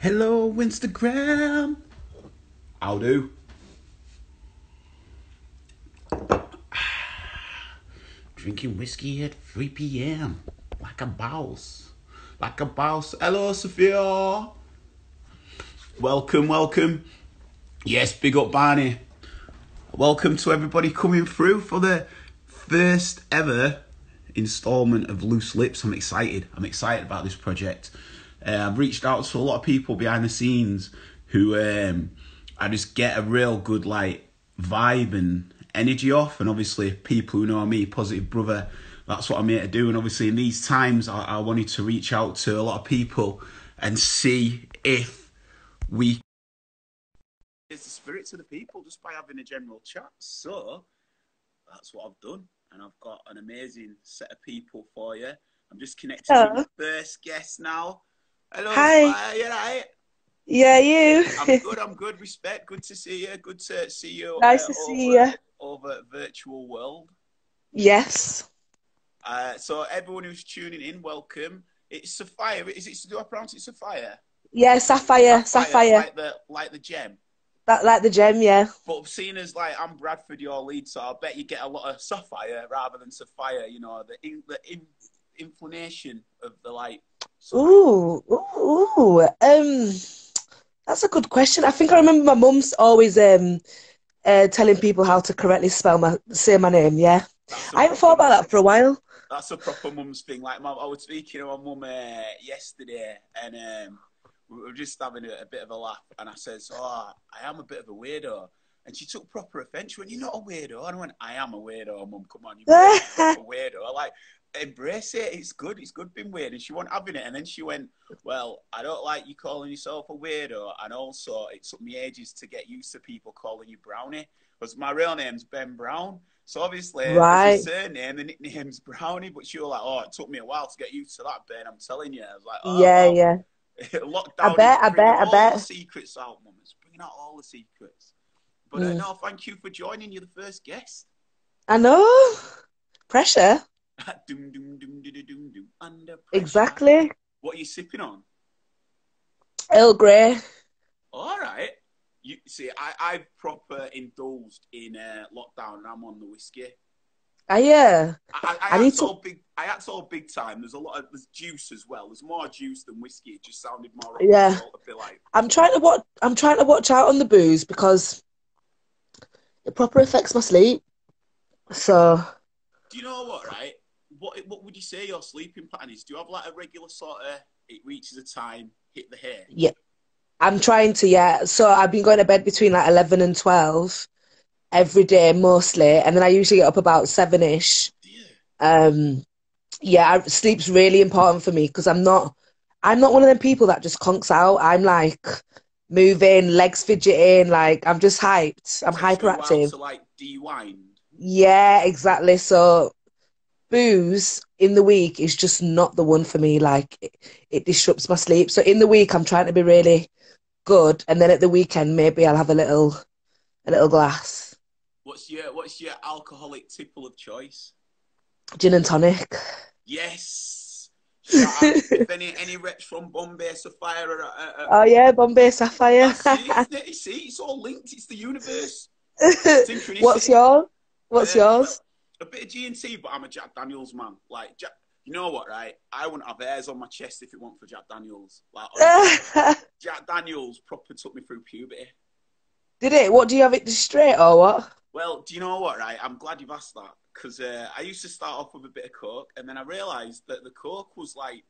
Hello, Instagram. I'll do. Drinking whiskey at 3 p.m. Like a boss. Like a boss. Hello, Sophia. Welcome, welcome. Yes, big up, Barney. Welcome to everybody coming through for the first ever installment of Loose Lips. I'm excited. I'm excited about this project. Uh, I've reached out to a lot of people behind the scenes who um, I just get a real good like vibe and energy off, and obviously people who know me, positive brother. That's what I'm here to do, and obviously in these times, I, I wanted to reach out to a lot of people and see if we is the spirits of the people just by having a general chat. So that's what I've done, and I've got an amazing set of people for you. I'm just connecting Hello. with the first guest now. Hello, Hi. You right? Yeah, you. I'm good. I'm good. Respect. Good to see you. Good to see you. Nice uh, to see over, you. over virtual world. yes. Uh, so everyone who's tuning in, welcome. It's Sapphire. Is it? Do I pronounce it Sapphire? Yeah, sapphire, sapphire. Like the like the gem. That like the gem, yeah. But seeing as like I'm Bradford, your lead, so I bet you get a lot of sapphire rather than sapphire. You know the in, the in, inflammation of the like. Ooh, ooh, ooh. Um, that's a good question. I think I remember my mum's always um uh, telling people how to correctly spell my say my name. Yeah, I haven't thought about that for a while. That's a proper mum's thing. Like, my, I was speaking to my mum uh, yesterday, and um, we were just having a, a bit of a laugh. And I says, "Oh, I am a bit of a weirdo." And she took proper offence. She went, "You're not a weirdo." And I went, "I am a weirdo, mum. Come on, you're a weirdo." I like embrace it. It's good. It's good being weird. And she wasn't having it. And then she went, "Well, I don't like you calling yourself a weirdo." And also, it took me ages to get used to people calling you Brownie because my real name's Ben Brown. So obviously, Right. surname, the nickname's Brownie, but she was like, "Oh, it took me a while to get used to that, Ben. I'm telling you." I was like, "Oh, Yeah, well, yeah. lockdown." I bet, I bet, I all bet. The secrets out, mum. It's bringing out all the secrets. But uh, Mm. no, thank you for joining. You're the first guest. I know. Pressure. doom, doom, doom, doom, doom, doom, under pressure. Exactly. What are you sipping on? Earl Grey. All right. You see, I I proper indulged in uh, lockdown, and I'm on the whiskey. Ah, yeah. I, I, I I need had to- all big. I had all big time. There's a lot of there's juice as well. There's more juice than whiskey. It just sounded more. Yeah. Like. I'm trying to watch. I'm trying to watch out on the booze because it proper affects my sleep. So Do you know what? Right. What what would you say your sleeping pattern is? Do you have like a regular sort of? It reaches a time, hit the hair. Yeah. I'm trying to. Yeah. So I've been going to bed between like eleven and twelve every day mostly, and then I usually get up about seven ish. You? Um, yeah, I, sleep's really important for me because I'm not. I'm not one of them people that just conks out. I'm like moving, legs fidgeting, like I'm just hyped. I'm Takes you a while hyperactive. To like de-wind. Yeah, exactly. So booze in the week is just not the one for me. Like it, it disrupts my sleep. So in the week I'm trying to be really good, and then at the weekend maybe I'll have a little a little glass. What's your What's your alcoholic tipple of choice? Gin and tonic. Yes. Any any reps from Bombay Sapphire are, are, are Oh yeah, Bombay Sapphire. It, isn't it? See, it's all linked. It's the universe. What's yours? What's Uh, yours? A bit of G and T, but I'm a Jack Daniels man. Like Jack, you know what, right? I wouldn't have hairs on my chest if it weren't for Jack Daniels. Like Jack Daniels proper took me through puberty. Did it? What do you have it straight or what? Well, do you know what, right? I'm glad you've asked that because uh, I used to start off with a bit of coke, and then I realised that the coke was like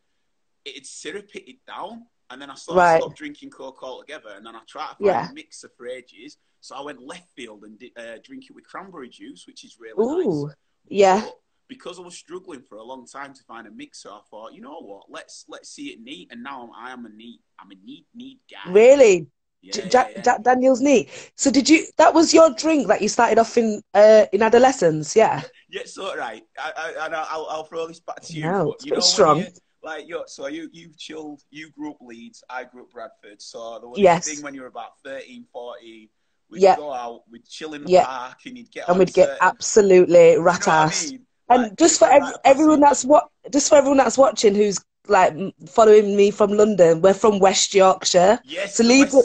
it'd syruped it down, and then I sort of Right. stopped drinking coke altogether, and then I tried to find Yeah. a mixer for ages. So I went left field and did, uh, drink it with cranberry juice, which is really Ooh, nice. yeah. But because I was struggling for a long time to find a mixer, I thought, you know what? Let's let's see it neat. And now I'm, I am a neat. I'm a neat neat guy. Really? Yeah, J- Jack, yeah. Jack Daniels neat. So did you? That was your drink that you started off in uh, in adolescence, yeah. Yeah, so right. I, I, and I'll, I'll throw this back to you. No, it's you know, strong. You- like you, so you you chilled. You grew up Leeds. I grew up Bradford. So there was Yes. this thing when you were about 13, 14. We'd Yeah. go out, we'd chill in the Yeah. park, and you'd get And we'd get certain- absolutely you know rat what I ass. mean? And Like, just for right ev- past everyone that's what, just for everyone that's watching, who's like following me from London, we're from West Yorkshire. Yes, So Leeds-.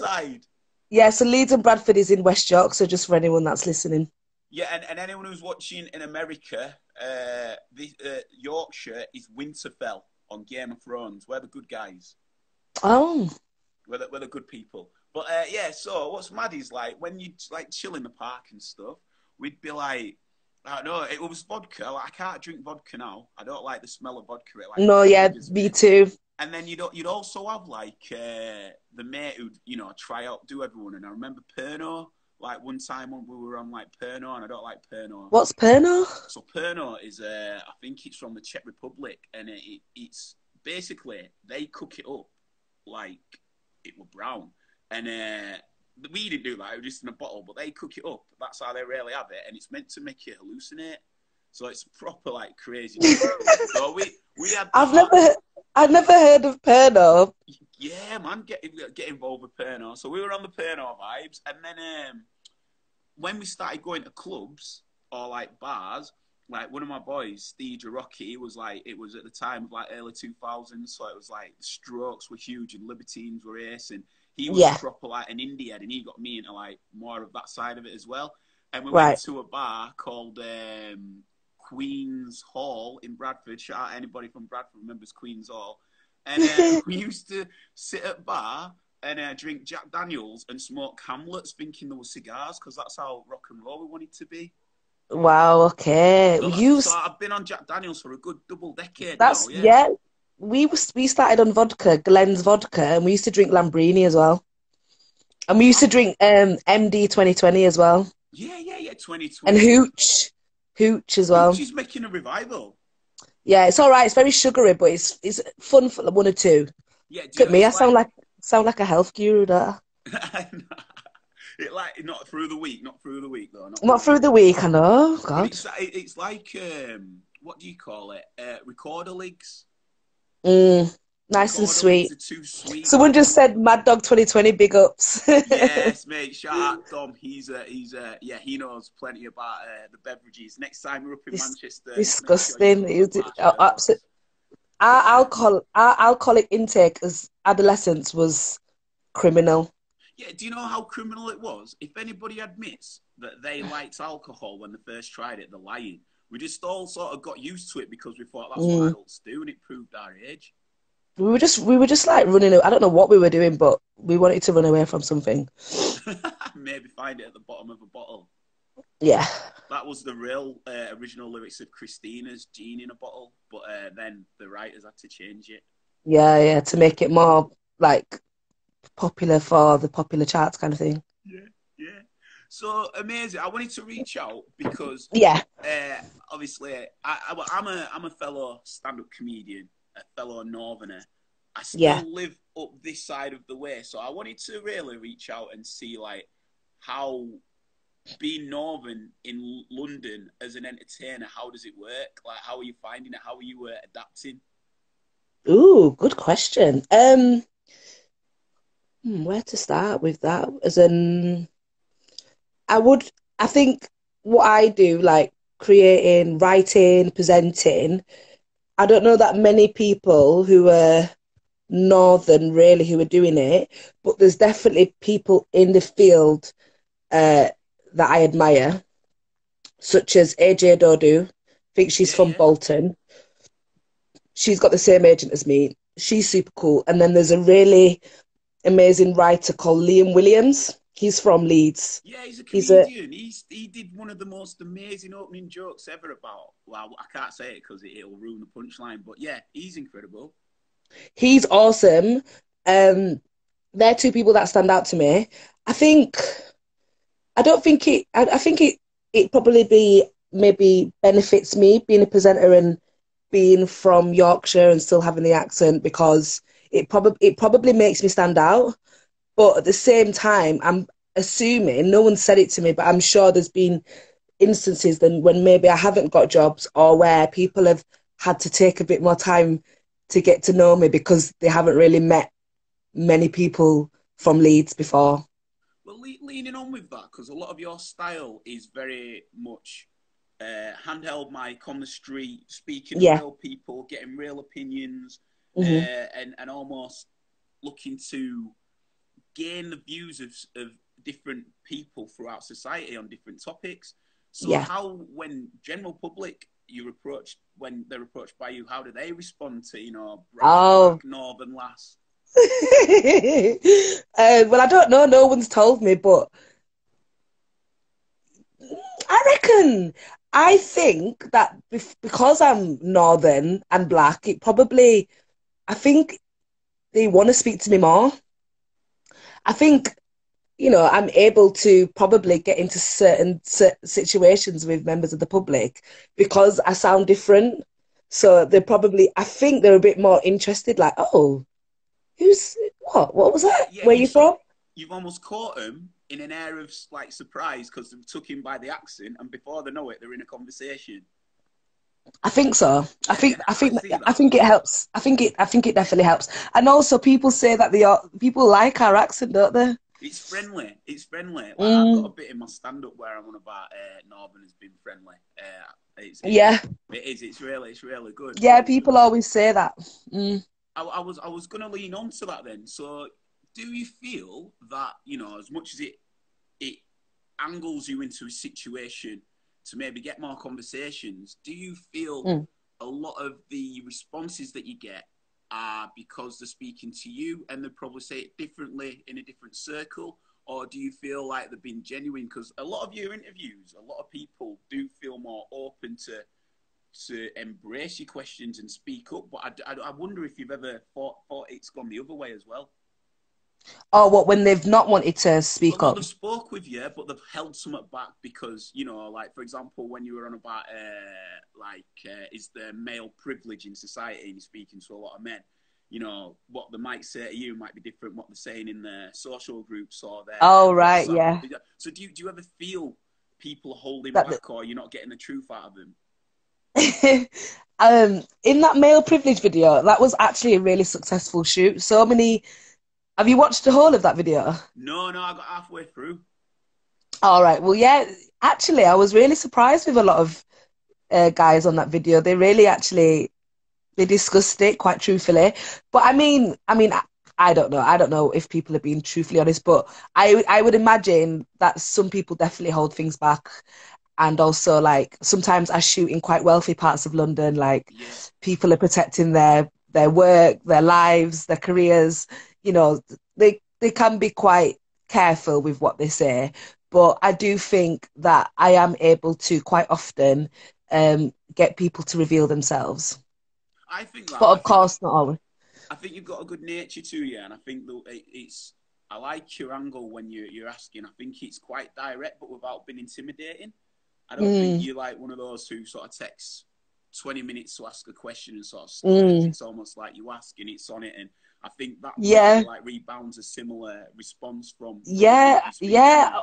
Yeah, so Leeds and Bradford is in West York. So just for anyone that's listening. Yeah, and, and anyone who's watching in America, uh, the, uh, Yorkshire is Winterfell on Game of Thrones. We're the good guys. Oh, We're the, we're the good people. But uh, yeah, so what's mad is like when you like chill in the park and stuff, we'd be like, I don't know, it was vodka. Like, I can't drink vodka now. I don't like the smell of vodka. It, like, no, yeah, me too. And then you'd you'd also have like uh, the mate who'd you know try out do everyone. And I remember Pernod. Like one time when we were on like Pernod, and I don't like Pernod. What's Pernod? So Pernod is, uh, I think it's from the Czech Republic, and it, it, it's basically they cook it up like it were brown, and uh, we didn't do that; it was just in a bottle. But they cook it up. That's how they really have it, and it's meant to make you hallucinate. So it's proper like crazy. so we we had. I've never, I've never heard of Pernod. Yeah, man, get get involved with Pernod. So we were on the Pernod vibes, and then um, when we started going to clubs or like bars, like one of my boys, Steve Rocky, was like it was at the time of like early two thousands, so it was like the Strokes were huge and Libertines were ace, and he was Yeah. proper like an indie head, and he got me into like more of that side of it as well. And we Right. went to a bar called um, Queen's Hall in Bradford. Shout out anybody from Bradford remembers Queen's Hall. And uh, we used to sit at bar and uh, drink Jack Daniels and smoke Hamlets, thinking there were cigars, because that's how rock and roll we wanted to be. Wow. Okay. So, You. so I've been on Jack Daniels for a good double decade That's now. yeah. We was we started on vodka, Glen's vodka, and we used to drink Lambrini as well. And we used to drink um MD 2020 as well, yeah, yeah, yeah. 2020. and Hooch, Hooch as well. She's making a revival. Yeah, it's all right. It's very sugary, but it's it's fun for one or two. Yeah, Look at me. I sound like sound like a health guru. That it like not through the week, not through the week though. Not, not through the week. I know. God. It's, it's like um, what do you call it? Uh, recorder leagues. Mm, nice and sweet. sweet. Someone just said Mad Dog 2020 big ups. yes, mate. Shout out Dom. He's uh, he's uh, yeah, he knows plenty about uh, the beverages. Next time we're up in Dis- Manchester, sure disgusting. you It was- come to oh, Marshall. Our alcohol our alcoholic intake as adolescents was criminal. Yeah, do you know how criminal it was? If anybody admits that they liked alcohol when they first tried it, they're lying. We just all sort of got used to it because we thought that's Mm. what adults do, and it proved our age. We were just we were just like running. I don't know what we were doing, but we wanted to run away from something. Maybe find it at the bottom of a bottle. Yeah. That was the real uh, original lyrics of Christina's "Gene in a Bottle," but uh, then the writers had to change it. Yeah, yeah, to make it more like popular for the popular charts kind of thing. Yeah, yeah. So amazing! I wanted to reach out because Yeah. uh, obviously I, I, I'm a I'm a fellow stand-up comedian, a fellow northerner. I still Yeah. live up this side of the way, so I wanted to really reach out and see like how being northern in London as an entertainer, how does it work? Like, how are you finding it? How are you uh, adapting? Ooh, good question. Um, hmm, where to start with that? As in, I would, I think what I do, like creating, writing, presenting, I don't know that many people who are northern really who are doing it, but there's definitely people in the field uh, that I admire, such as AJ Odudu. I think she's from. Bolton. She's got the same agent as me. She's super cool. And then there's a really amazing writer called Liam Williams. He's from Leeds. Yeah, he's a He's a- comedian. He's he did one of the most amazing opening jokes ever about. Well, I can't say it because it, will ruin the punchline. But yeah, he's incredible. He's awesome. Um, they're two people that stand out to me. I think, I don't think it, I, I think it, it probably be maybe benefits me being a presenter and being from Yorkshire and still having the accent because it probably it probably makes me stand out. But at the same time, I'm assuming no one said it to me, but I'm sure there's been instances then when maybe I haven't got jobs or where people have had to take a bit more time to get to know me because they haven't really met many people from Leeds before. Le- leaning on with that because a lot of your style is very much uh, handheld mic on the street, speaking Yeah. to real people, getting real opinions. Mhm. uh, and and almost looking to gain the views of of different people throughout society on different topics. So Yeah. how when general public you're approached when they're approached by you, how do they respond to you know Oh. northern lass? Uh, well, I don't know. No one's told me, but I reckon. I think that because I'm northern and black, it probably. I think they want to speak to me more. I think, you know, I'm able to probably get into certain cer- situations with members of the public because I sound different. So they're probably. I think they're a bit more interested. Like, oh, who's what? What was that? Yeah, Where you you from? You've almost caught him in an air of like surprise because they took him by the accent, and before they know it, they're in a conversation. I think so. I think Yeah, I think I. I think it helps. I think it I think it definitely helps. And also people say that they are people like our accent, don't they? It's friendly. It's friendly. Like, Mm. I've got a bit in my stand-up where I'm on about uh, Northern has been friendly. Uh, it's, it's, Yeah. it is. It's really, it's really good. Yeah, people always say that. Mm. I, I was, I was going to lean on to that then. So, do you feel that you know, as much as it, it angles you into a situation to maybe get more conversations, do you feel Mm. a lot of the responses that you get are because they're speaking to you and they probably say it differently in a different circle? Or do you feel like they've been genuine? Because a lot of your interviews, a lot of people do feel more open to to embrace your questions and speak up. But I, I, I wonder if you've ever thought, thought it's gone the other way as well. Oh, what when they've not wanted to speak Well, up. they've spoke with you, but they've held something back because you know, like for example, when you were on about uh, like uh, is there male privilege in society, and you're speaking to a lot of men. You know what they might say to you might be different what they're saying in their social groups or their. Oh, right, yeah. So do you do you ever feel people holding That the- back, or you're not getting the truth out of them? um, in that male privilege video, that was actually a really successful shoot. So many. Have you watched the whole of that video? No, no, I got halfway through. All right. Well, yeah. Actually, I was really surprised with a lot of uh, guys on that video. They really actually they discussed it quite truthfully. But I mean, I mean, I, I don't know. I don't know if people are being truthfully honest, but I I would imagine that some people definitely hold things back. And also, like sometimes I shoot in quite wealthy parts of London. Like Yeah. people are protecting their their work, their lives, their careers. You know, they they can be quite careful with what they say. But I do think that I am able to quite often um, get people to reveal themselves. I think that. But of think- course, not always. I think you've got a good nature too, yeah, and I think that it's. I like your angle when you're you're asking. I think it's quite direct, but without being intimidating. I don't think Mm. you're like one of those who sort of takes twenty minutes to ask a question and sort of. Mm. It's almost like you ask and it's on it, and I think that Yeah. like rebounds a similar response from. Yeah, yeah,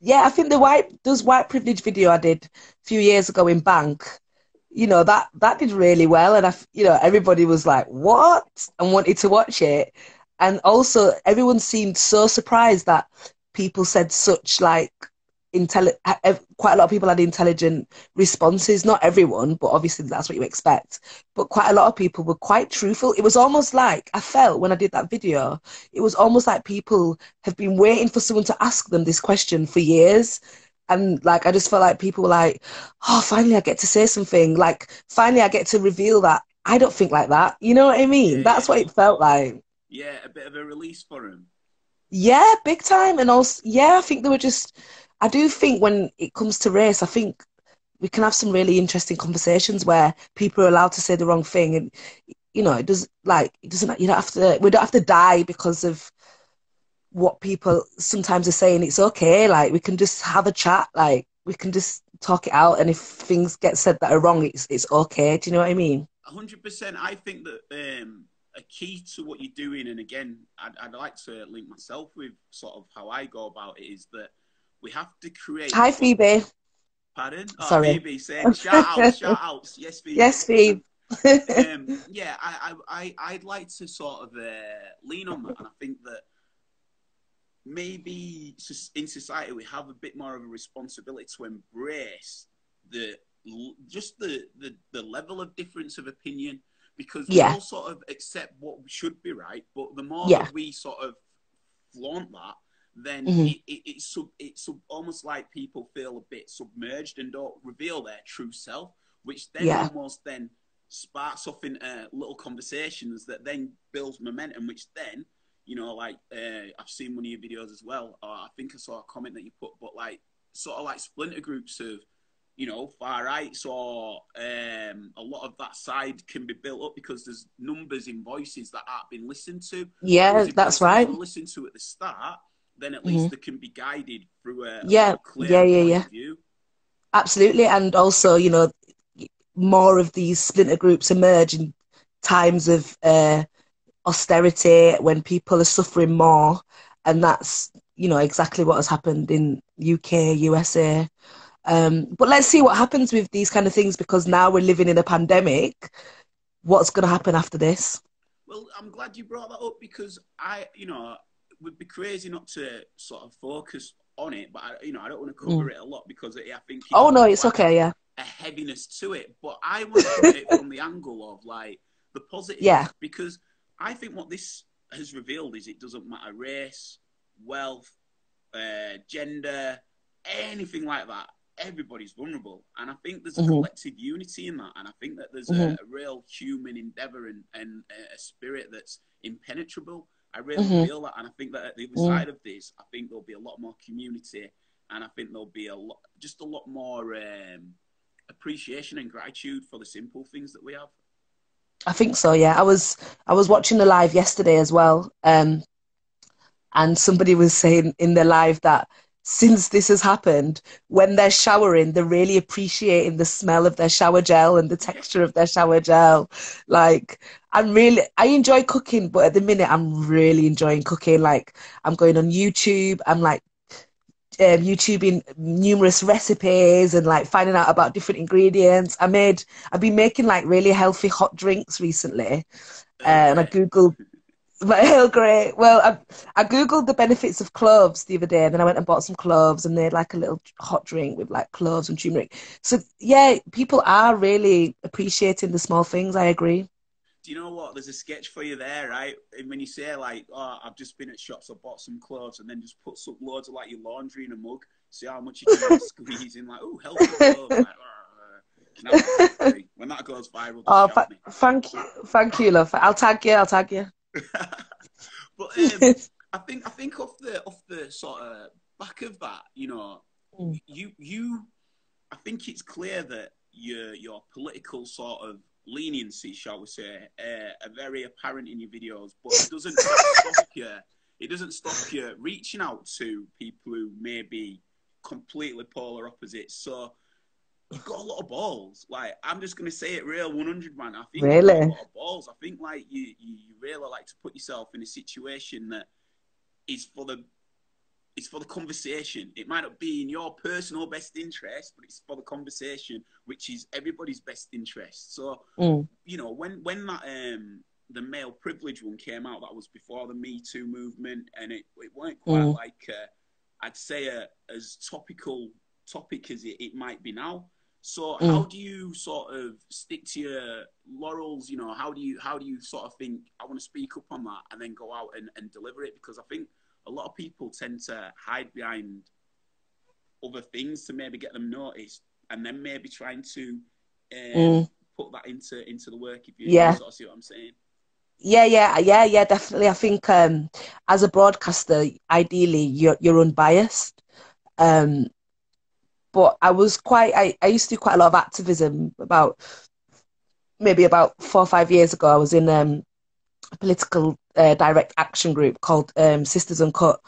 yeah. I think the white those white privilege video I did a few years ago in Bank, you know that that did really well, and I, you know, everybody was like, "What?" and wanted to watch it, and also everyone seemed so surprised that people said such like intelli- quite a lot of people had intelligent responses. Not everyone, but obviously that's what you expect. But quite a lot of people were quite truthful. It was almost like I felt when I did that video, it was almost like people have been waiting for someone to ask them this question for years. And like, I just felt like people were like, oh, finally I get to say something. Like, finally I get to reveal that I don't think like that. You know what I mean? Yeah, That's what it felt like. Yeah, a bit of a release for him. Yeah, big time. And also, yeah, I think they were just, I do think when it comes to race, I think we can have some really interesting conversations where people are allowed to say the wrong thing. And, you know, it does like, it doesn't, you don't have to, we don't have to die because of what people sometimes are saying. It's okay. Like, we can just have a chat. Like, we can just talk it out. And if things get said that are wrong, it's, it's okay. Do you know what I mean? hundred percent. I think that um, a key to what you're doing, and again, I'd, I'd like to link myself with sort of how I go about it, is that we have to create. Hi, Phoebe. Pardon? Oh, Sorry. Phoebe, saying shout outs, shout outs. Yes, Phoebe. Yes, Phoebe. um, yeah, I, I, I, I'd like to sort of uh, lean on that, and I think that maybe in society we have a bit more of a responsibility to embrace the just the, the, the level of difference of opinion because Yeah. we all sort of accept what should be right, but the more Yeah. that we sort of flaunt that, then Mhm. it, it, it's sub, it's sub, almost like people feel a bit submerged and don't reveal their true self, which then Yeah. almost then sparks off in uh, little conversations that then builds momentum, which then you know, like uh, I've seen one of your videos as well, or I think I saw a comment that you put, but like sort of like splinter groups of, you know, far rights or um, a lot of that side can be built up because there's numbers in voices that aren't being listened to. Yeah, that's right. listened to at the start, then at least Mhm. they can be guided through a, a Yeah, clear yeah, yeah, yeah. view. Absolutely, and also, you know, more of these splinter groups emerge in times of uh, austerity when people are suffering more, and that's you know exactly what has happened in UK, USA. Um, but let's see what happens with these kind of things because now we're living in a pandemic. What's going to happen after this? Well, I'm glad you brought that up because I, you know, would be crazy not to sort of focus on it, but I, you know, I don't want to cover it a lot because it, I think. Mm. Oh no, it's quite okay. Yeah, A heaviness to it, but I want to put it from the angle of like the positive. Yeah. Because I think what this has revealed is it doesn't matter race, wealth, uh, gender, anything like that. Everybody's vulnerable, and I think there's a Mhm. collective unity in that, and I think that there's a, Mhm. a real human endeavor and, and a, a spirit that's impenetrable. I really Mhm. feel that, and I think that at the other Mm. side of this, I think there'll be a lot more community, and I think there'll be a lot, just a lot more um, appreciation and gratitude for the simple things that we have. I think so. Yeah, I was I was watching the live yesterday as well, um, and somebody was saying in the live that since this has happened, when they're showering, they're really appreciating the smell of their shower gel and the texture of their shower gel. Like, I'm really, I enjoy cooking, but at the minute, I'm really enjoying cooking. Like, I'm going on YouTube, I'm like, um, YouTubing numerous recipes and like finding out about different ingredients. I made, I've been making like really healthy hot drinks recently, uh, and I googled my Earl Grey. Well, I, I googled the benefits of cloves the other day, and then I went and bought some cloves and made like a little hot drink with like cloves and turmeric. So yeah, people are really appreciating the small things. I agree. Do you know what? There's a sketch for you there, right? And when you say like, "Oh, I've just been at shops, I bought some clothes," and then just put some loads of like your laundry in a mug, see how much you can squeeze in, like, "Oh, healthy clothes." Like, "Arr, arr." Can have that for free. when that goes viral, just Oh, fa- thank you, thank you, love. I'll tag you. I'll tag you. but um, I think I think off the off the sort of back of that, you know, Mm. you you, I think it's clear that your your political sort of leniency, shall we say, uh, are very apparent in your videos, but it doesn't stop you. It doesn't stop you reaching out to people who may be completely polar opposites. So you've got a lot of balls. Like I'm just gonna say it real 100 man. I think Really? a lot of balls. I think like you, you you really like to put yourself in a situation that is for the it's for the conversation. It might not be in your personal best interest, but it's for the conversation, which is everybody's best interest. So Mm. you know when when that um the male privilege one came out, that was before the Me Too movement, and it it weren't quite Mm. like uh, I'd say a, as topical topic as it, it might be now. So Mm. how do you sort of stick to your laurels? You know, how do you how do you sort of think I want to speak up on that and then go out and, and deliver it? Because I think a lot of people tend to hide behind other things to maybe get them noticed, and then maybe trying to um, Mm. put that into into the work. If you, Yeah. sort of see what I'm saying. Yeah, yeah, yeah, yeah, definitely. I think um, as a broadcaster, ideally you're you're unbiased. Um, but I was quite I, I used to do quite a lot of activism about maybe about four or five years ago. I was in um, a political uh, direct action group called um, Sisters Uncut,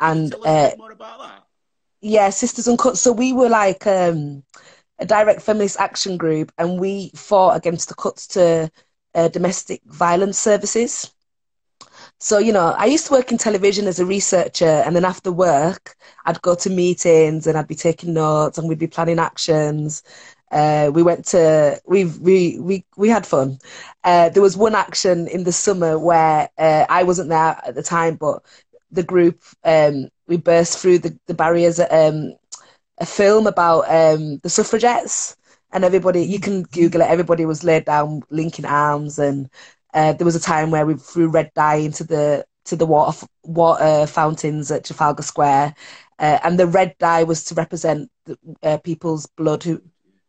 and uh, more about that. yeah, Sisters Uncut. So we were like um, a direct feminist action group, and we fought against the cuts to uh, domestic violence services. So, you know, I used to work in television as a researcher, and then after work, I'd go to meetings and I'd be taking notes and we'd be planning actions. Uh, we went to we we we we had fun. Uh, there was one action in the summer where uh, I wasn't there at the time, but the group um, we burst through the, the barriers at um, a film about um, the suffragettes, and everybody you can Google it. Everybody was laid down, linking arms, and uh, there was a time where we threw red dye into the to the water water fountains at Trafalgar Square, uh, and the red dye was to represent the, uh, people's blood who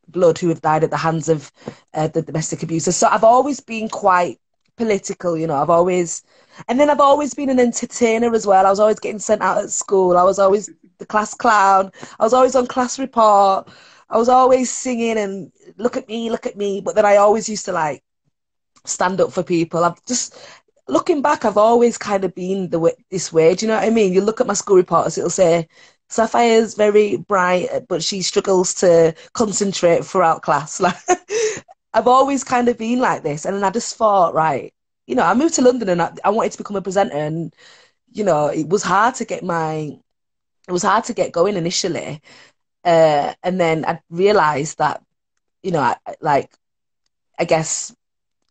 blood who have died at the hands of uh, the domestic abusers. So I've always been quite political, you know. I've always, and then I've always been an entertainer as well. I was always getting sent out at school. I was always the class clown. I was always on class report. I was always singing and look at me, look at me. But then I always used to like stand up for people. I've just looking back, I've always kind of been the way, this way. Do you know what I mean? You look at my school reports, it'll say Sapphire's very bright, but she struggles to concentrate throughout class. Like I've always kind of been like this, and then I just thought, right, you know, I moved to London and I, I wanted to become a presenter, and you know, it was hard to get my, it was hard to get going initially, uh, and then I realised that, you know, I, like, I guess,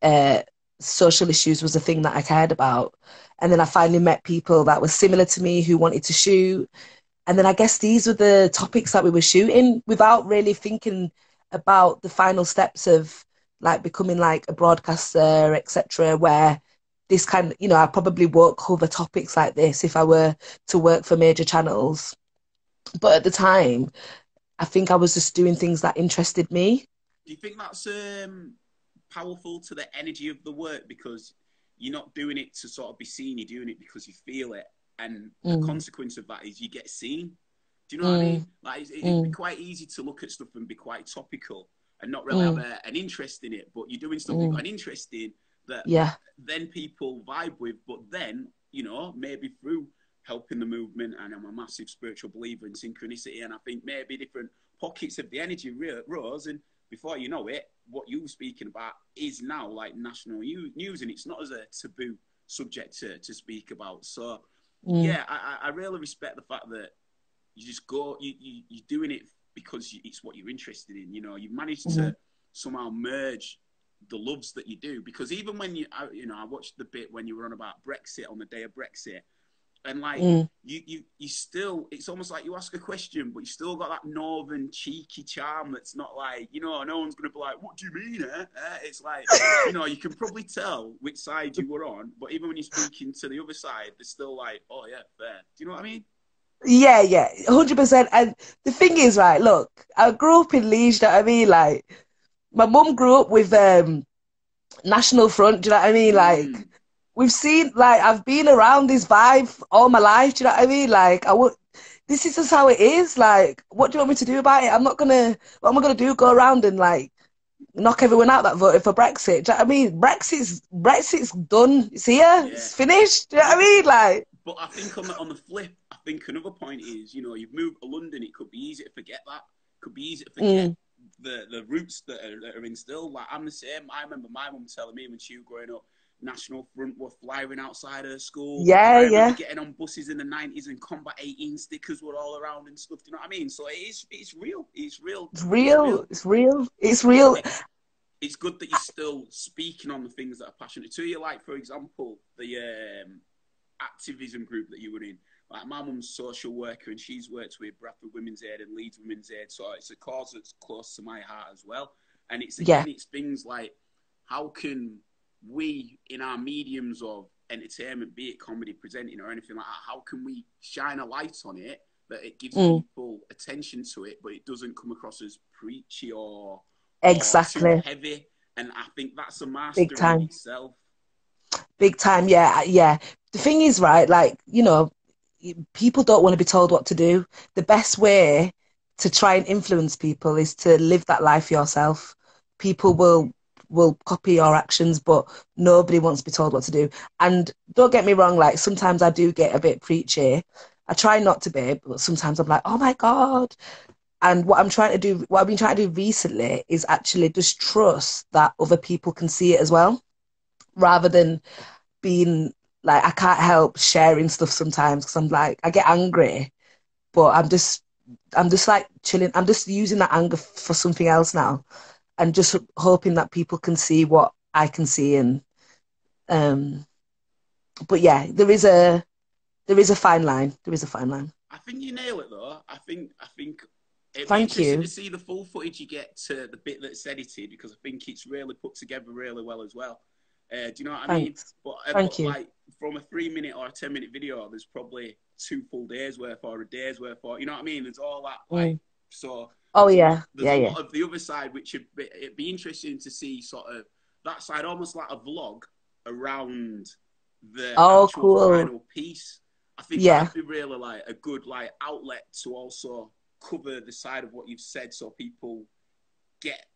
uh, social issues was a thing that I cared about, and then I finally met people that were similar to me who wanted to shoot, and then I guess these were the topics that we were shooting without really thinking about the final steps of like becoming like a broadcaster, etc., where this kind of, you know, I probably won't cover topics like this if I were to work for major channels. But at the time, I think I was just doing things that interested me. Do you think that's um, powerful to the energy of the work because you're not doing it to sort of be seen, you're doing it because you feel it, and mm. the consequence of that is you get seen. Do you know mm. what I mean? Mm. Like, it'd mm. be quite easy to look at stuff and be quite topical and not really mm. have a, an interest in it, but you're doing something mm. you've got an interest in that yeah. then people vibe with, but then, you know, maybe through helping the movement, and I'm a massive spiritual believer in synchronicity, and I think maybe different pockets of the energy rose, and before you know it, what you're speaking about is now like national news, and it's not as a taboo subject to, to speak about. So, mm. yeah, I, I really respect the fact that you just go, you, you, you're doing it because it's what you're interested in. You know, you've managed mm-hmm. to somehow merge the loves that you do. Because even when you, I, you know, I watched the bit when you were on about Brexit on the day of Brexit, and like mm. you, you, you still, it's almost like you ask a question, but you still got that northern cheeky charm that's not like, you know, no one's gonna be like, "What do you mean?" Eh? eh? It's like, you know, you can probably tell which side you were on, but even when you're speaking to the other side, they're still like, "Oh yeah, fair." Do you know what I mean? Yeah, yeah, hundred percent. And the thing is, right? Look, I grew up in Leeds. You know what I mean? Like, my mum grew up with um, National Front. Do you know what I mean? Like, mm. We've seen, like, I've been around this vibe all my life. Do you know what I mean? Like, I would. This is just how it is. Like, what do you want me to do about it? I'm not gonna. What am I gonna do? Go around and like knock everyone out that voted for Brexit. Do you know what I mean? Brexit's Brexit's done. It's here. Yeah. It's finished. Do you know what I mean? Like. But I think on the, on the flip, I think another point is, you know, you've moved to London. It could be easy to forget that. It could be easy to forget mm. the the roots that are, that are instilled. Like I'm the same. I remember my mum telling me when she was growing up, National Front were flying outside of school. Yeah, yeah. Getting on buses in the nineties and Combat 18 stickers were all around and stuff. Do you know what I mean? So it is. It's real. It's real. It's real. It's real. It's real. It's, good that you're still speaking on the things that are passionate to you. Like for example, the um, activism group that you were in like my mum's social worker and she's worked with Bradford Women's Aid and Leeds Women's Aid, so it's a cause that's close to my heart as well. And it's again, yeah. it's things like how can we in our mediums of entertainment, be it comedy, presenting, or anything like that, how can we shine a light on it that it gives mm. people attention to it, but it doesn't come across as preachy or exactly or heavy? And I think that's a master Big time. itself. Big time, yeah, yeah. The thing is, right, like you know, people don't want to be told what to do. The best way to try and influence people is to live that life yourself. People will will copy your actions, but nobody wants to be told what to do. And don't get me wrong, like sometimes I do get a bit preachy. I try not to be, but sometimes I'm like, oh my God. And what I'm trying to do, what I've been trying to do recently is actually just trust that other people can see it as well, rather than being like I can't help sharing stuff sometimes because I'm like I get angry, but I'm just I'm just like chilling. I'm just using that anger for something else now, and just hoping that people can see what I can see and um. But yeah, there is a there is a fine line. There is a fine line. I think you nail it though. I think I think It'd Thank be interesting you. to see the full footage you get to the bit that's edited because I think it's really put together really well as well. Uh, do you know what I mean? Thanks. But, uh, Thank but you. like from a three minute or a ten minute video, there's probably two full days worth or a day's worth or you know what I mean? There's all that like Mm. so. Oh yeah, There's yeah, a yeah, lot of the other side, which would be, it'd be interesting to see sort of that side, almost like a vlog around the Oh, actual cool. final piece. I think Yeah. that'd be really like a good like outlet to also cover the side of what you've said, so people get.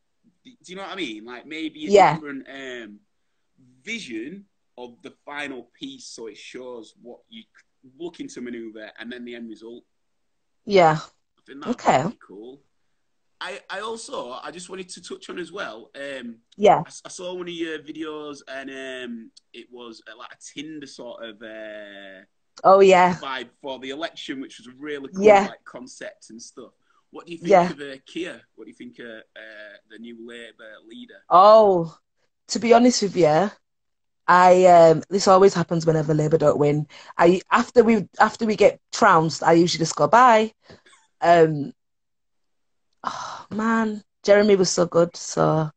Do you know what I mean? Like maybe a Yeah. different um, vision of the final piece, so it shows what you looking to maneuver, and then the end result. yeah. I think that'd Okay. be cool. I, I also I just wanted to touch on as well. Um, Yeah. I, I saw one of your videos and um, it was uh, like a Tinder sort of uh, Oh yeah. vibe for the election, which was a really cool Yeah. like concept and stuff. What do you think Yeah. of uh, Keir? What do you think of uh, the new Labour leader? Oh, to be honest with you, I um this always happens whenever Labour don't win. I after we after we get trounced, I usually just go bye. Um, oh, man, Jeremy was so good. So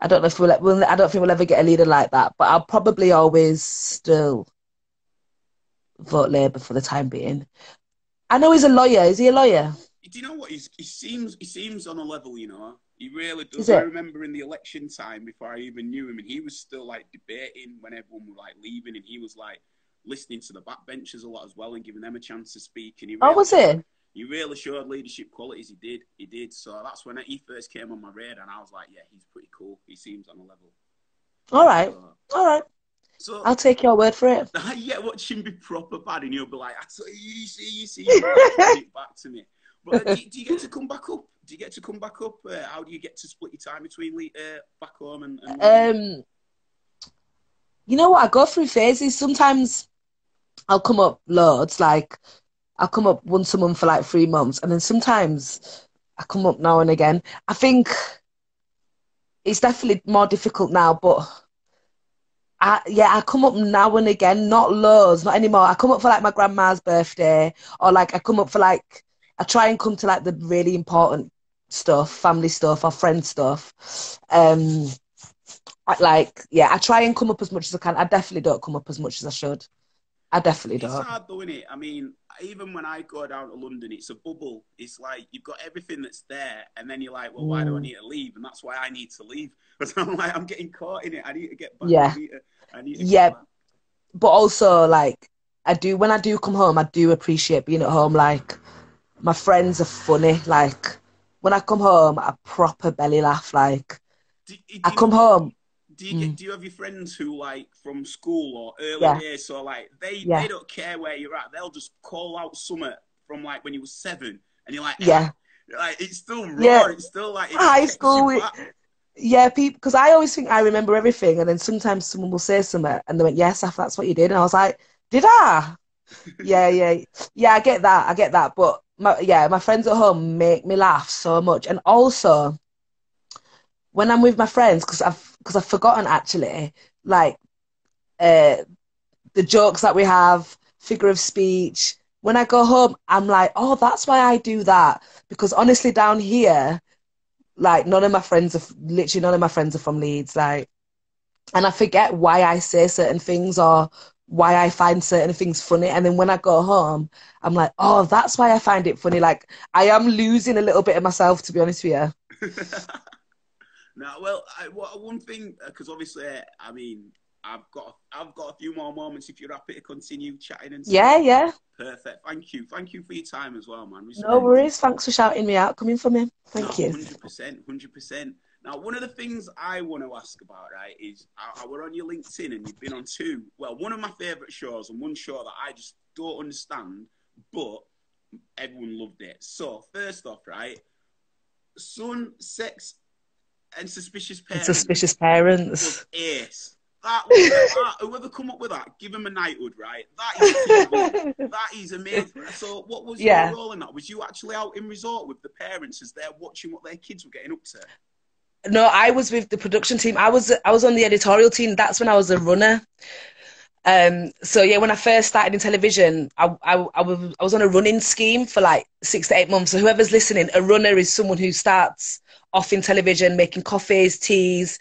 I don't know if we'll, we'll I don't think we'll ever get a leader like that. But I'll probably always still vote Labour for the time being. I know he's a lawyer. Is he a lawyer? Do you know what? He's, he seems he seems on a level, you know. He really does. I remember in the election time before I even knew him, and he was still like debating when everyone was like leaving, and he was like listening to the backbenchers a lot as well and giving them a chance to speak. And he Oh, was it? He really showed leadership qualities. He did, he did. So that's when he first came on my radar, and I was like, yeah, he's pretty cool. He seems on a level. All right, So, all right. so I'll take your word for it. yeah, watch him be proper bad, and you'll be like, I tell you, you see, you see, you it back to me. But uh, do, do you get to come back up? Do you get to come back up? Uh, how do you get to split your time between uh, back home and? and Um, you know what? I go through phases. Sometimes I'll come up loads, like I'll come up once a month for like three months, and then sometimes I come up now and again. I think it's definitely more difficult now, but I yeah, I come up now and again, not loads, not anymore. I come up for like my grandma's birthday, or like I come up for like I try and come to like the really important stuff, family stuff or friend stuff. Um, I, like yeah, I try and come up as much as I can. I definitely don't come up as much as I should. I definitely It's don't. hard though, isn't it? I mean, even when I go down to London, it's a bubble. It's like you've got everything that's there, and then you're like, well, why do I Mm. need to leave? And that's why I need to leave. Because I'm like, I'm getting caught in it. I need to get back. Yeah. I need to, I need to Yeah. But also like I do when I do come home, I do appreciate being at home. Like my friends are funny. Like when I come home, I proper belly laugh. Like Do, do I come home. Do you mm. get? Do you have your friends who like from school or early Yeah. days? So like they Yeah. they don't care where you're at. They'll just call out summer from like when you were seven, and you're like, ah. Yeah. like it's still raw. Yeah. It's still like it High school. Yeah, people, because I always think I remember everything, and then sometimes someone will say something, and they went, "Yes, Af, that's what you did," and I was like, "Did I?" yeah, yeah, yeah. I get that. I get that. But my, yeah, my friends at home make me laugh so much, and also when I'm with my friends, because I've because I've forgotten actually, like uh, the jokes that we have, figure of speech. When I go home, I'm like, "Oh, that's why I do that," because honestly, down here like none of my friends are literally none of my friends are from Leeds like and I forget why I say certain things or why I find certain things funny. And then when I go home I'm like oh that's why I find it funny. Like I am losing a little bit of myself to be honest with you no, well, I, one thing uh, because obviously, I mean, I've got I've got a few more moments. If you're happy to continue chatting and stuff. yeah yeah perfect. Thank you, thank you for your time as well, man. no worries thanks for shouting me out coming for me thank you Hundred percent, hundred percent. Now, one of the things I want to ask about, right, is I, I were on your LinkedIn and you've been on two. Well, one of my favourite shows and one show that I just don't understand, but everyone loved it. So, first off, right, Sun, Sex, and Suspicious and Parents suspicious parents ace. That, was, that whoever come up with that, give him a knighthood, right? That is that is amazing. So, what was Yeah. your role in that? Was you actually out in resort with the parents as they're watching what their kids were getting up to? No, I was with the production team. I was I was on the editorial team. That's when I was a runner. Um, so yeah, when I first started in television, I, I, I, was, I was on a running scheme for like six to eight months. So whoever's listening, a runner is someone who starts off in television making coffees, teas.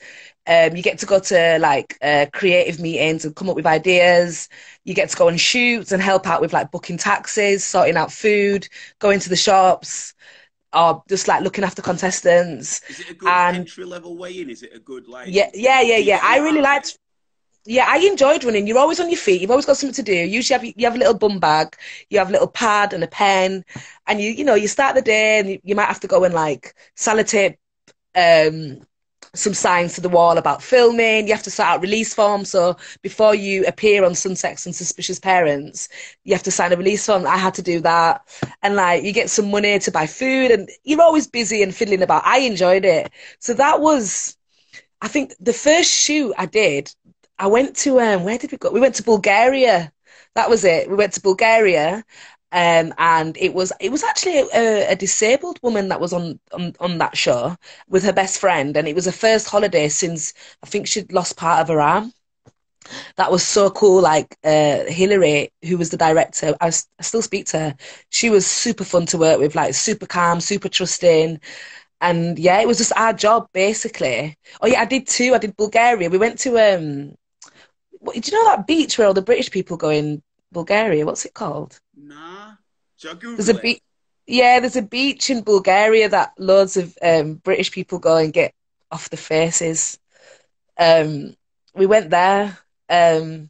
Um, you get to go to like uh, creative meetings and come up with ideas. You get to go on shoots and help out with like booking taxis, sorting out food, going to the shops, or just like looking after contestants. Is it a good And- entry level way in? Is it a good like? Yeah, yeah, yeah, yeah. I really liked. Yeah, I enjoyed running. You're always on your feet. You've always got something to do. Usually, have, you have a little bum bag. You have a little pad and a pen, and you, you know, you start the day, and you, you might have to go and like sellotape um, some signs to the wall about filming. You have to sort out release forms. So before you appear on Sunsex and Suspicious Parents, you have to sign a release form. I had to do that, and like you get some money to buy food, and you're always busy and fiddling about. I enjoyed it. So that was, I think, the first shoot I did. I went to um, where did we go? We went to Bulgaria. That was it. We went to Bulgaria, um, and it was it was actually a, a disabled woman that was on, on on that show with her best friend, and it was her first holiday since I think she'd lost part of her arm. That was so cool. Like uh, Hillary, who was the director, I still speak to her. She was super fun to work with, like super calm, super trusting. And yeah, it was just our job basically. Oh yeah, I did too. I did Bulgaria. We went to um, do you know that beach where all the British people go in Bulgaria? What's it called? Nah. There's a beach. Yeah, there's a beach in Bulgaria that loads of um, British people go and get off the faces. Um, we went there. Um,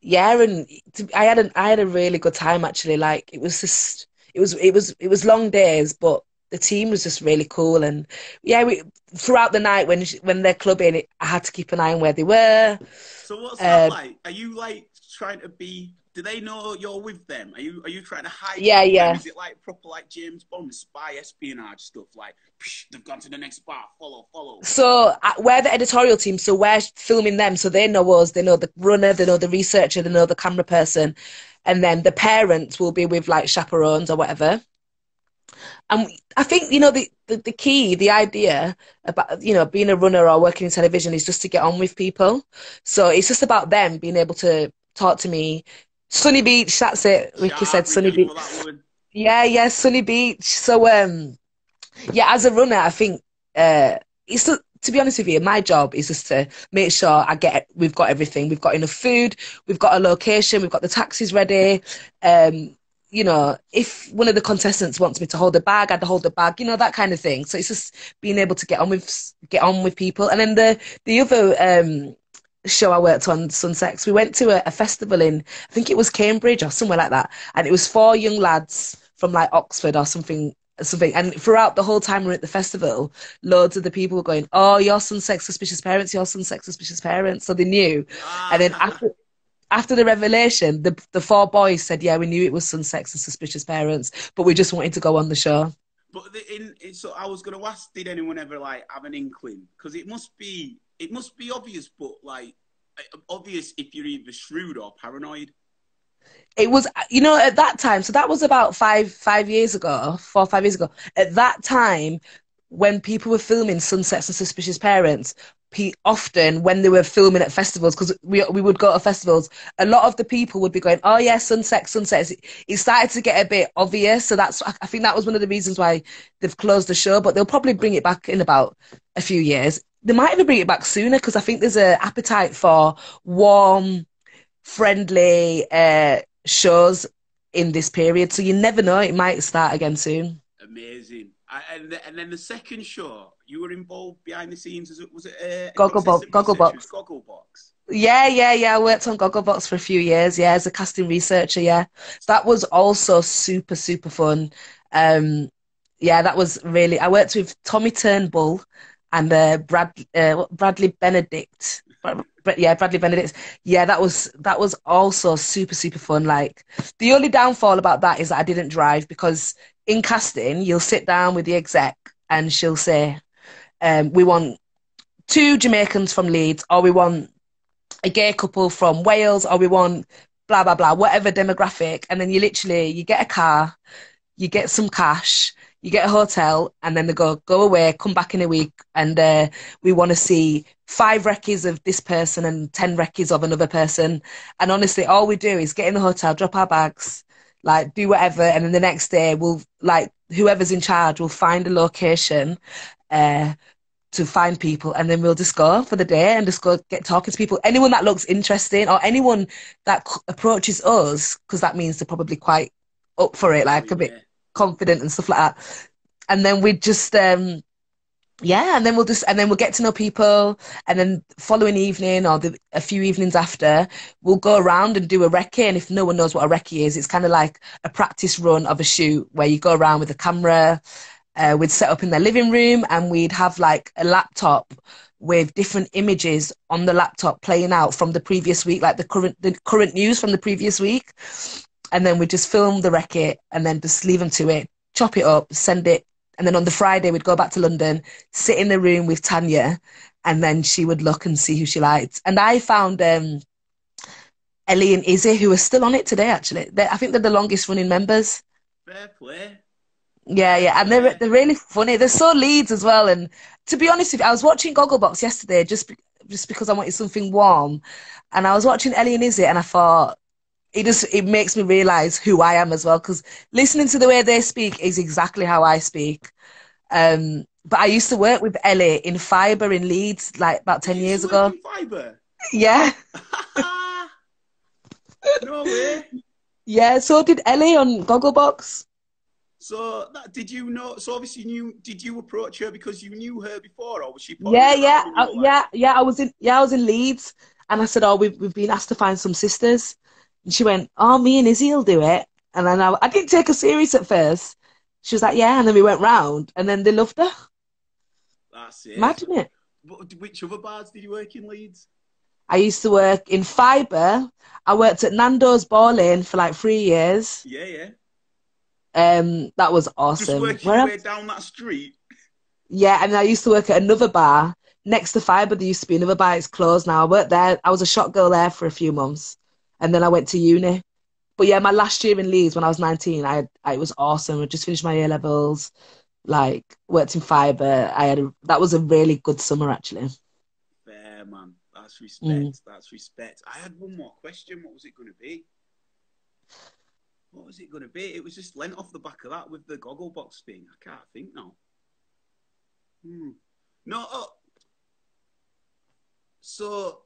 yeah, and to, I had a I had a really good time actually. Like it was just it was it was it was long days, but the team was just really cool. And yeah, we throughout the night when when they're clubbing, it, I had to keep an eye on where they were. So what's that Um, like? Are you like trying to be? Do they know you're with them? Are you are you trying to hide? Yeah, them? yeah. Is it like proper like James Bond spy espionage stuff? Like psh, they've gone to the next bar. Follow, follow. So uh, we're the editorial team, so we're filming them, so they know us, they know the runner, they know the researcher, they know the camera person, and then the parents will be with like chaperones or whatever. And I think you know the, the the key, the idea about you know being a runner or working in television is just to get on with people. So it's just about them being able to talk to me. Sunny Beach, that's it. Ricky Sharp, said Sunny Beach. for that woman. Yeah, yeah, Sunny Beach. So, um, yeah, as a runner, I think uh, it's to, to be honest with you, my job is just to make sure I get we've got everything. We've got enough food, we've got a location, we've got the taxis ready. Um, you know, if one of the contestants wants me to hold the bag, I'd hold the bag. You know, that kind of thing. So it's just being able to get on with get on with people. And then the the other um show I worked on, Sunsex, we went to a, a festival in I think it was Cambridge or somewhere like that, and it was four young lads from like Oxford or something. Something and throughout the whole time we we're at the festival, loads of the people were going, "Oh, your son's sex suspicious parents, your son's sex suspicious parents." So they knew, and then Ah, after after the revelation, the the four boys said, "Yeah, we knew it was Sunsex and suspicious parents, but we just wanted to go on the show." But the, in, in so I was going to ask, did anyone ever like have an inkling? Because it must be it must be obvious, but like obvious if you're either shrewd or paranoid. It was, you know, at that time. So that was about five five years ago, four or five years ago. At that time, when people were filming Sunsets and Suspicious Parents, often when they were filming at festivals, because we we would go to festivals, a lot of the people would be going, "Oh yeah, Sunset, Sunsets." It, started to get a bit obvious, so that's I I think that was one of the reasons why they've closed the show. But they'll probably bring it back in about a few years. They might even bring it back sooner because I think there's an appetite for warm, friendly uh, shows in this period. So you never know; it might start again soon. Amazing. I, and the, and then the second show, you were involved behind the scenes. Was it was it uh, Gogglebox- Gogglebox. Gogglebox. Yeah, yeah, yeah. I worked on Gogglebox for a few years. Yeah, as a casting researcher. Yeah, that was also super, super fun. Um, yeah, that was really. I worked with Tommy Turnbull and uh, Brad uh, Bradley Benedict. Yeah, Bradley Benedict. Yeah, that was that was also super, super fun. Like the only downfall about that is that I didn't drive because in casting you'll sit down with the exec and she'll say, um, "We want two Jamaicans from Leeds, or we want." a gay couple from Wales or we want blah blah blah whatever demographic and then you literally you get a car you get some cash you get a hotel, and then they go go away, come back in a week, and uh, we want to see five recce's of this person and ten recce's of another person. And honestly, all we do is get in the hotel, drop our bags, like do whatever, and then the next day we'll like whoever's in charge will find a location. Uh, to find people and then we'll just go for the day and just go get talking to people. Anyone that looks interesting or anyone that c- approaches us because that means they're probably quite up for it like a bit confident and stuff like that. And then we just um yeah and then we'll just and then we'll get to know people and then following evening or the, a few evenings after we'll go around and do a recce and if no one knows what a recce is it's kind of like a practice run of a shoot where you go around with a camera uh, we'd set up in their living room and we'd have like a laptop with different images on the laptop playing out from the previous week like the current the current news from the previous week and then we'd just film the recce and then just leave them to it chop it up send it and then on the Friday, we'd go back to London, sit in the room with Tanya, and then she would look and see who she liked. And I found um, Ellie and Izzy, who are still on it today, actually. They're, I think they're the longest running members. Fair play. Yeah, yeah, and they're they're really funny. They're so Leeds as well. And to be honest with you, I was watching Gogglebox yesterday just be, just because I wanted something warm, and I was watching Ellie and Izzy, and I thought it just it makes me realize who I am as well. Because listening to the way they speak is exactly how I speak. Um, but I used to work with Ellie in Fibre in Leeds like about ten years ago. Fibre. Yeah, no way. yeah. So did Ellie on Gogglebox. So that did you know? So obviously, you knew did you approach her because you knew her before, or was she? Yeah, yeah, uh, yeah, yeah. I was in yeah, I was in Leeds, and I said, "Oh, we've we've been asked to find some sisters," and she went, "Oh, me and Izzy will do it." And then I, I didn't take her serious at first. She was like, "Yeah," and then we went round, and then they loved her. That's it. Imagine it. But which other bars did you work in Leeds? I used to work in Fibre. I worked at Nando's Bowling for like three years. Yeah, yeah. Um, that was awesome. your way down that street. Yeah, and I used to work at another bar next to Fibre. There used to be another bar. It's closed now. I worked there. I was a shot girl there for a few months, and then I went to uni. But yeah, my last year in Leeds when I was 19, I, I it was awesome. I just finished my A levels, like worked in Fibre. I had a, that was a really good summer actually. Fair man. That's respect. Mm. That's respect. I had one more question. What was it going to be? What was it going to be? It was just lent off the back of that with the Gogglebox thing. I can't think now. Hmm. No. Oh. So.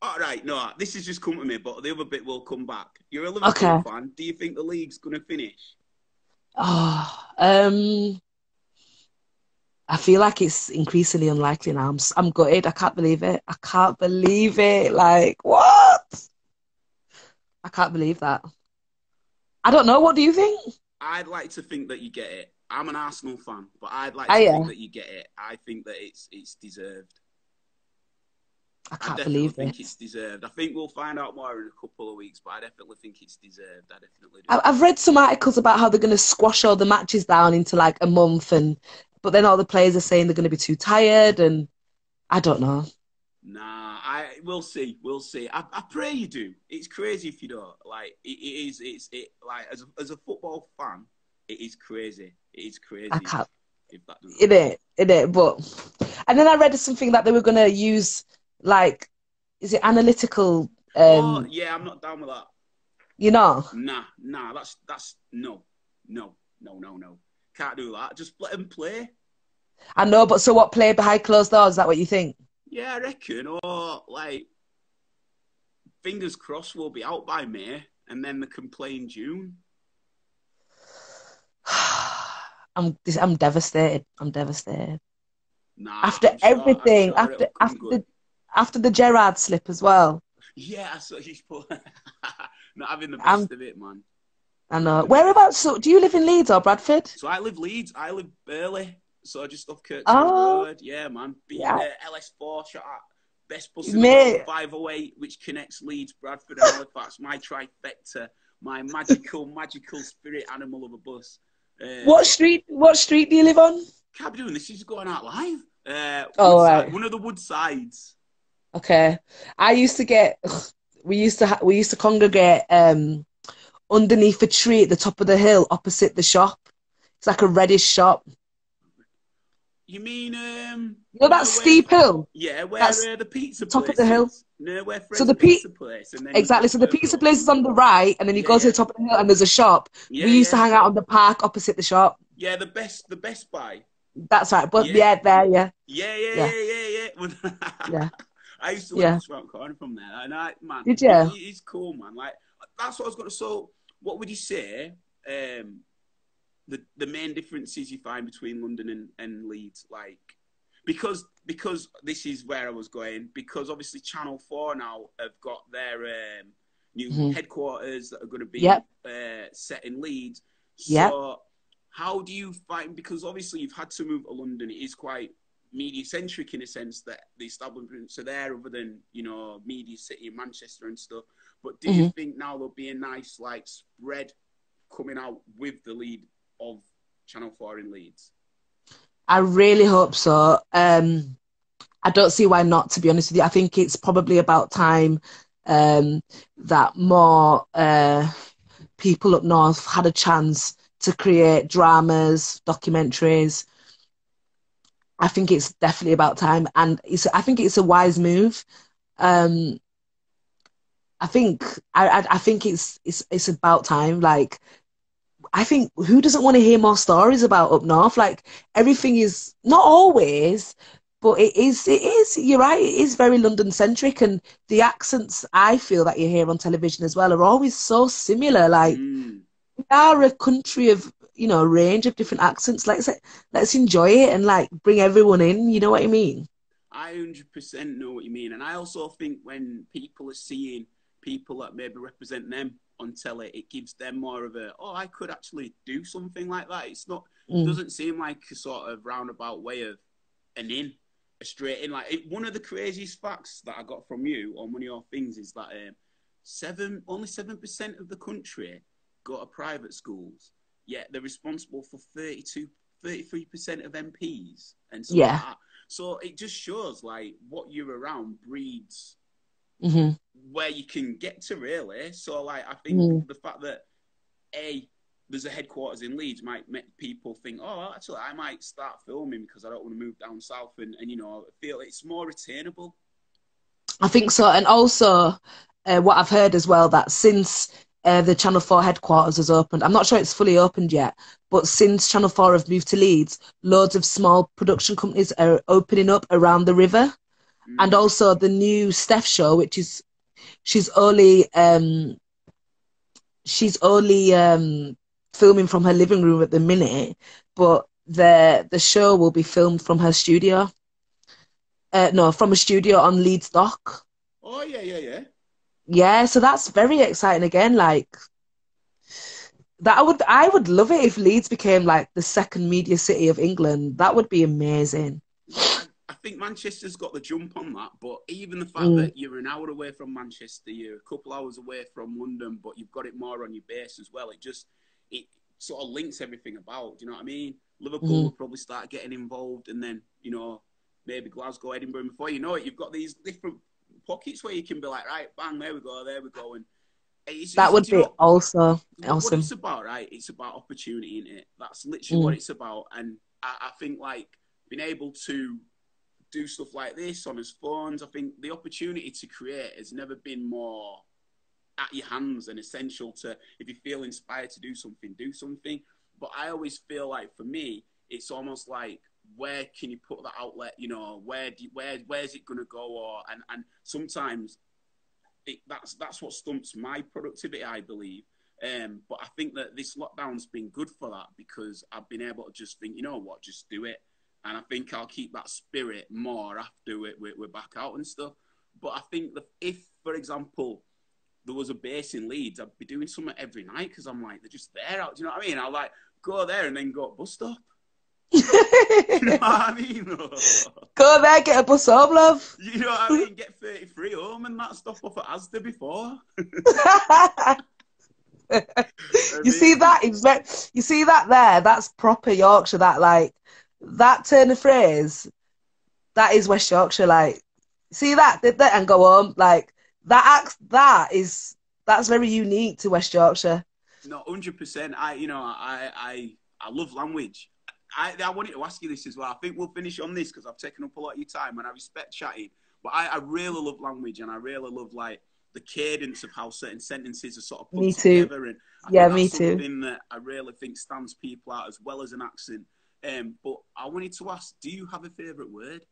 All right. No, this has just come to me, but the other bit will come back. You're a Liverpool Okay. fan. Do you think the league's going to finish? Oh, um, I feel like it's increasingly unlikely now. I'm I'm gutted. I can't believe it. I can't believe it. Like what? I can't believe that. I don't know. What do you think? I'd like to think that you get it. I'm an Arsenal fan, but I'd like to think that you get it. I think that it's it's deserved. I I can't definitely believe think this. it's deserved. I think we'll find out more in a couple of weeks, but I definitely think it's deserved. I definitely do. I've read some articles about how they're going to squash all the matches down into like a month, and but then all the players are saying they're going to be too tired, and I don't know. Nah, I we'll see, we'll see. I, I pray you do. It's crazy if you don't. Like it, it is. It's it like as a, as a football fan, it is crazy. It is crazy. I can't. If that doesn't It it. But and then I read something that they were going to use like, is it analytical? oh, Um, yeah, I'm not down with that. you know. Nah, nah, that's that's no, no, no, no, no. Can't do that. Just let them play. I know, but so what? Play behind closed doors? Is that what you think? Yeah, I reckon. Or like, fingers crossed, we'll be out by May, and then they can play in June. I'm I'm devastated. I'm devastated. Nah, After sure- everything, sure after after good. the after the Gerrard slip as well. Yeah, so he's put not having the best I'm- of it, man. I know. Whereabouts? So, do you live in Leeds or Bradford? So I live Leeds. I live Burley, so I just off Kirkstall Oh. Road. Yeah, man. Being Yeah. uh, LS4 shot at best bus in the 508, which connects Leeds, Bradford, and Halifax. My trifecta, my magical, magical spirit animal of a bus. Uh, What street? What street do you live on? Can't be doing this. This is going out live. Uh, Oh, right. One of the wood sides. Okay. I used to get. We used to ha- we used to congregate um underneath a tree at the top of the hill opposite the shop. It's like a reddish shop. You mean um? You know that steep hill? Yeah, where That's uh, the pizza place. top of the hill. is. No, where Fred's So the pi- pizza place. And then Exactly. So the pizza place is on the right, and then you Yeah, go to yeah. the top of the hill, and there's a shop. Yeah, we used to hang out on the park opposite the shop. Yeah, the best, the Best Buy. That's right. But Yeah. there, yeah. Yeah, yeah, Yeah. yeah, yeah, yeah. I used to live Yeah. corner from there, and I, man, Did ya? it- it's cool, man. Like that's what I was gonna. So, what would you say? Um, the the main differences you find between London and, and Leeds, like because because this is where I was going. Because obviously Channel Four now have got their um, new Mhm. headquarters that are going to be Yep. uh, set in Leeds. Yep. So, how do you find? Because obviously you've had to move to London. It is quite media centric in a sense that the establishments are there, other than you know Media City in Manchester and stuff. But do you think now there'll be a nice like spread coming out with the lead of Channel Four in Leeds? I really hope so. Um, I don't see why not, to be honest with you. I think it's probably about time um, that more uh, people up north had a chance to create dramas, documentaries. I think it's definitely about time, and it's, I think it's a wise move. Um, I think I, I, I think it's it's it's about time. Like, I think who doesn't want to hear more stories about up north? Like everything is not always, but it is. It is. You're right. It is very London centric, and the accents I feel that you hear on television as well are always so similar. Like Mm. we are a country of you know a range of different accents. Let's let's enjoy it and like bring everyone in. You know what I mean? I hundred percent know what you mean, and I also think when people are seeing people that maybe represent them on telly, it gives them more of a oh, I could actually do something like that. It's not Mm. doesn't seem like a sort of roundabout way of an in, a straight in. Like it, one of the craziest facts that I got from you on one of your things is that um, seven only seven percent of the country go to private schools, yet they're responsible for 32, 33 percent of MPs and stuff Yeah. like. So it just shows like what you're around breeds hmm where you can get to really. So like I think Mm. the fact that a there's a headquarters in Leeds might make people think, oh, actually I might start filming because I don't want to move down south and, and you know feel it's more attainable. I think so. And also, uh, what I've heard as well that since uh, the Channel 4 headquarters has opened, I'm not sure it's fully opened yet, but since Channel 4 have moved to Leeds, loads of small production companies are opening up around the river. Mm. And also the new Steph show, which is she's only um, she's only um, filming from her living room at the minute, but the the show will be filmed from her studio. Uh, no, from a studio on Leeds Dock. Oh yeah, yeah, yeah. Yeah, so that's very exciting again. Like that, I would I would love it if Leeds became like the second media city of England. That would be amazing. I, think Manchester's got the jump on that, but even the fact Mm. that you're an hour away from Manchester, you're a couple hours away from London, but you've got it more on your base as well. It just it sort of links everything about. Do you know what I mean? Liverpool Mhm. will probably start getting involved, and then you know maybe Glasgow, Edinburgh. Before you know it, you've got these different pockets where you can be like, right, bang, there we go, there we go, and it's, That it's- would be know- also what awesome. it's about, right? It's about opportunity in it. That's literally Mm. what it's about. And I, I think like being able to do stuff like this on his phones, I think the opportunity to create has never been more at your hands and essential to if you feel inspired to do something, do something. But I always feel like for me, it's almost like where can you put that outlet? You know, where do where where's it gonna go? Or and and sometimes it, that's that's what stumps my productivity, I believe. Um, but I think that this lockdown's been good for that because I've been able to just think, you know what, just do it. And I think I'll keep that spirit more after we're, we're back out and stuff. But I think that if, for example, there was a base in Leeds, I'd be doing something every night because I'm like, they're just there. Out, do you know what I mean? I'll like go there and then go bus stop. you know what I mean? Go there, get a bus home, love. you know what I mean? Get 33 home and that stuff off at Asda before. you see that? You see that there? That's proper Yorkshire. That like that turn of phrase. That is West Yorkshire. Like, see that? Did that and go on. Like that. Act, that is that's very unique to West Yorkshire. No, hundred percent. I, you know, I, I, I love language. I, I wanted to ask you this as well. I think we'll finish on this because I've taken up a lot of your time and I respect chatting. But I, I really love language and I really love like the cadence of how certain sentences are sort of put Me too. together. And I Yeah, think me too. Something that I really think stands people out as well as an accent. Um, but I wanted to ask, do you have a favourite word?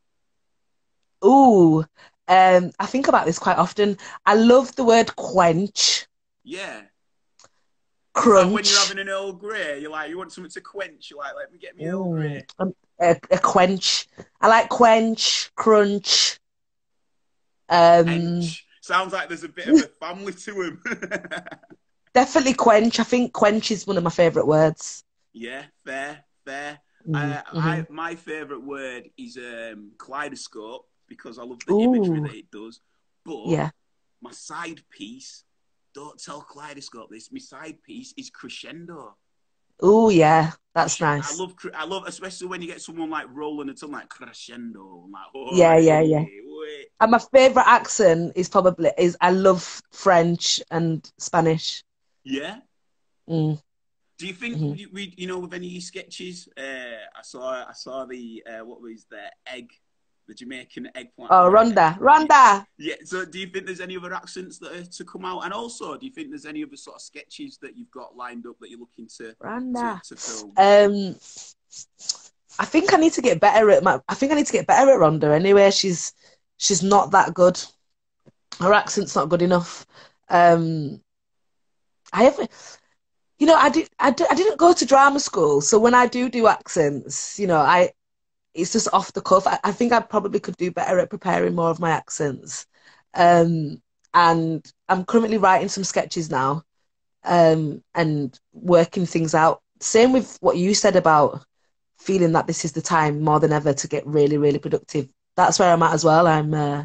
Ooh, um, I think about this quite often. I love the word quench, Yeah. Like crunch. when you're having an Earl Grey, you're like, you want something to quench. You're like, let me get me Earl Grey. um, a, a quench. I like quench, crunch. Um. Sounds like there's a bit of a family to him. definitely quench. I think quench is one of my favorite words. yeah, fair, fair. Mhm, Uh, mhm. I, my favourite word is um, kaleidoscope because I love the imagery that it does. But Yeah. my side piece, don't tell kaleidoscope this. My side piece is crescendo. Oh yeah, that's nice. I love, I love, especially when you get someone like rolling a tongue like crescendo. Like, oh, Yeah, yeah, yeah. wait. And my favorite accent is probably is I love French and Spanish. Yeah. Mm. Do you think Mhm. you, we, you know, with any sketches? Uh, I saw, I saw the uh, what was the egg, the Jamaican eggplant. Oh, Ronda, Ronda. Yeah. So, do you think there's any other accents that are to come out? And also, do you think there's any other sort of sketches that you've got lined up that you're looking to to, Ronda. to film? Um, I think I need to get better at my. I think I need to get better at Ronda. Anyway, she's she's not that good. Her accent's not good enough. Um, I haven't. You know, I did. I, did, I didn't go to drama school, so when I do do accents, you know, I it's just off the cuff. I, I think I probably could do better at preparing more of my accents. Um, and I'm currently writing some sketches now, um, and working things out. Same with what you said about feeling that this is the time more than ever to get really, really productive. That's where I'm at as well. I'm uh,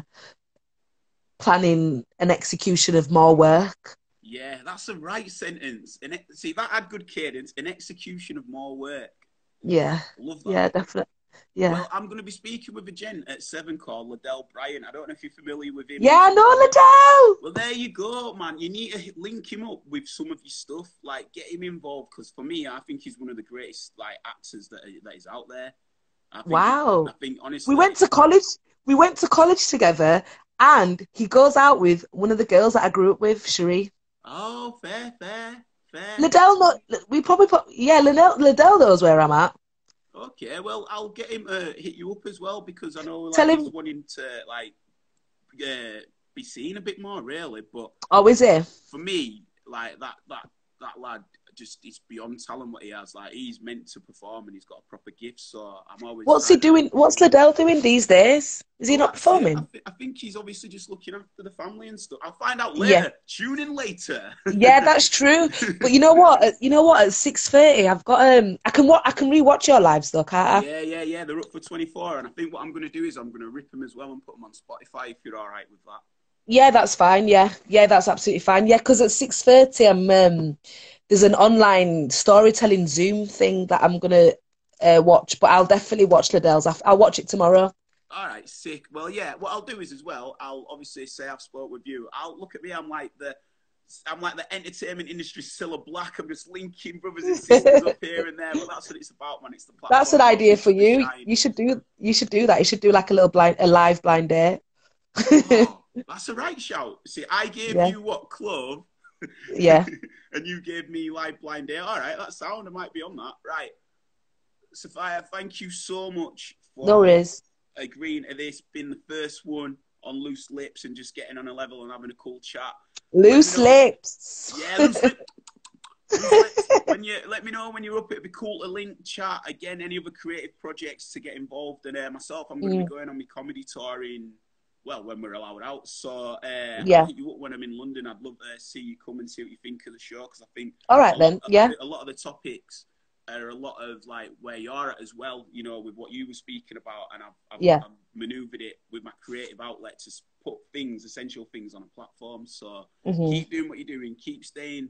planning an execution of more work. Yeah, that's the right sentence. And see, that had good cadence. An execution of more work. Yeah, Love that. yeah, definitely. Yeah. Well, I'm going to be speaking with a gent at seven called Liddell Bryan. I don't know if you're familiar with him. Yeah, I know Liddell. Well, there you go, man. You need to link him up with some of your stuff. Like, get him involved because for me, I think he's one of the greatest like actors that that is out there. I think, Wow. I think honestly, We went to college. We went to college together, and he goes out with one of the girls that I grew up with, Cherie. Oh, fair, fair, fair. Liddell, not, we probably put, yeah, Liddell, Liddell knows where I'm at. Okay, well, I'll get him to hit you up as well because I know like, Tell him- he's wanting to like uh, be seen a bit more, really. But Oh, is he? for me, like that that that lad just it's beyond talent what he has. Like he's meant to perform and he's got a proper gift. So I'm always. What's he doing? What's Liddell doing these days? Is he Well, not that's it. I, performing? I think he's obviously just looking after the family and stuff. I'll find out later. Yeah. Tune in later. Yeah, that's true. But you know what? You know what? At six thirty, I've got um, I can wa- I can rewatch your lives though, can't I? yeah, yeah, yeah. They're up for 24, and I think what I'm going to do is I'm going to rip them as well and put them on Spotify if you're all right with that. Yeah, that's fine. Yeah, yeah, that's absolutely fine. Yeah, because at six thirty, I'm um, there's an online storytelling Zoom thing that I'm gonna uh, watch, but I'll definitely watch Liddell's. I'll, I'll watch it tomorrow. All right, sick. Well, yeah. What I'll do is as well. I'll obviously say I've spoke with you. I'll look at me. I'm like the, I'm like the entertainment industry Cilla Black. I'm just linking brothers and sisters up here and there. But that's what it's about, man. It's the platform. That's an idea for you. You should do you should do that. You should do like a little blind a live blind date. Oh, that's a right shout. See, I gave Yeah. you what club, Yeah. and you gave me like blind date. All right, that sound. I might be on that. Right, Sophia. Thank you so much for No worries. agreeing to this. being the first one on loose lips and just getting on a level and having a cool chat. Loose lips. Yeah, loose lip- loose lips. when you let me know when you're up, it'd be cool to link chat again. Any other creative projects to get involved in? Uh, myself, I'm going to Mm. be going on my comedy tour in well when we're allowed out. So uh, Yeah. You when I'm in London. I'd love to see you come and see what you think of the show because I think All right then. Yeah. a lot of the topics are a lot of like where you're at as well. You know, with what you were speaking about, and I've, I've, Yeah. I've maneuvered it with my creative outlet to put things, essential things, on a platform. So Mhm. keep doing what you're doing. Keep staying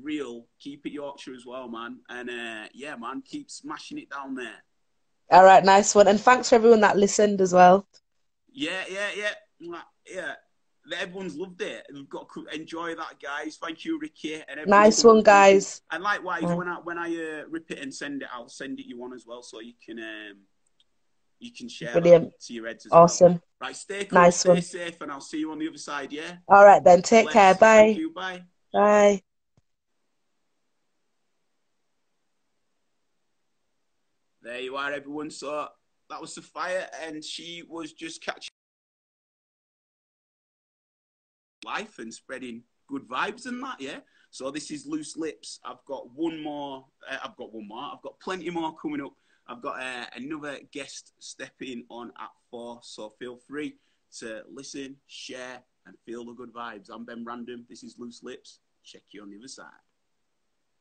real. Keep it Yorkshire as well, man. And uh, yeah, man, keep smashing it down there. All right, nice one. And thanks for everyone that listened as well. Yeah, yeah, yeah, yeah. everyone's loved it. We've got to enjoy that, guys. Thank you, Ricky. And everyone's Nice one, guys. And likewise, Yeah. when I when I uh, rip it and send it, I'll send it you one as well, so you can um, you can share Brilliant. to your heads as well. Awesome. Right, stay cool, Nice stay one. safe, and I'll see you on the other side. Yeah. All right then. Take Bless. care. Thank Bye. you. Bye. Bye. There you are, everyone. So that was Sophia, and she was just catching life and spreading good vibes and that. Yeah. So this is loose lips. I've got one more. Uh, I've got one more. I've got plenty more coming up. I've got uh, another guest stepping on at four. So feel free to listen, share, and feel the good vibes. I'm Ben Random. This is Loose Lips. Check you on the other side.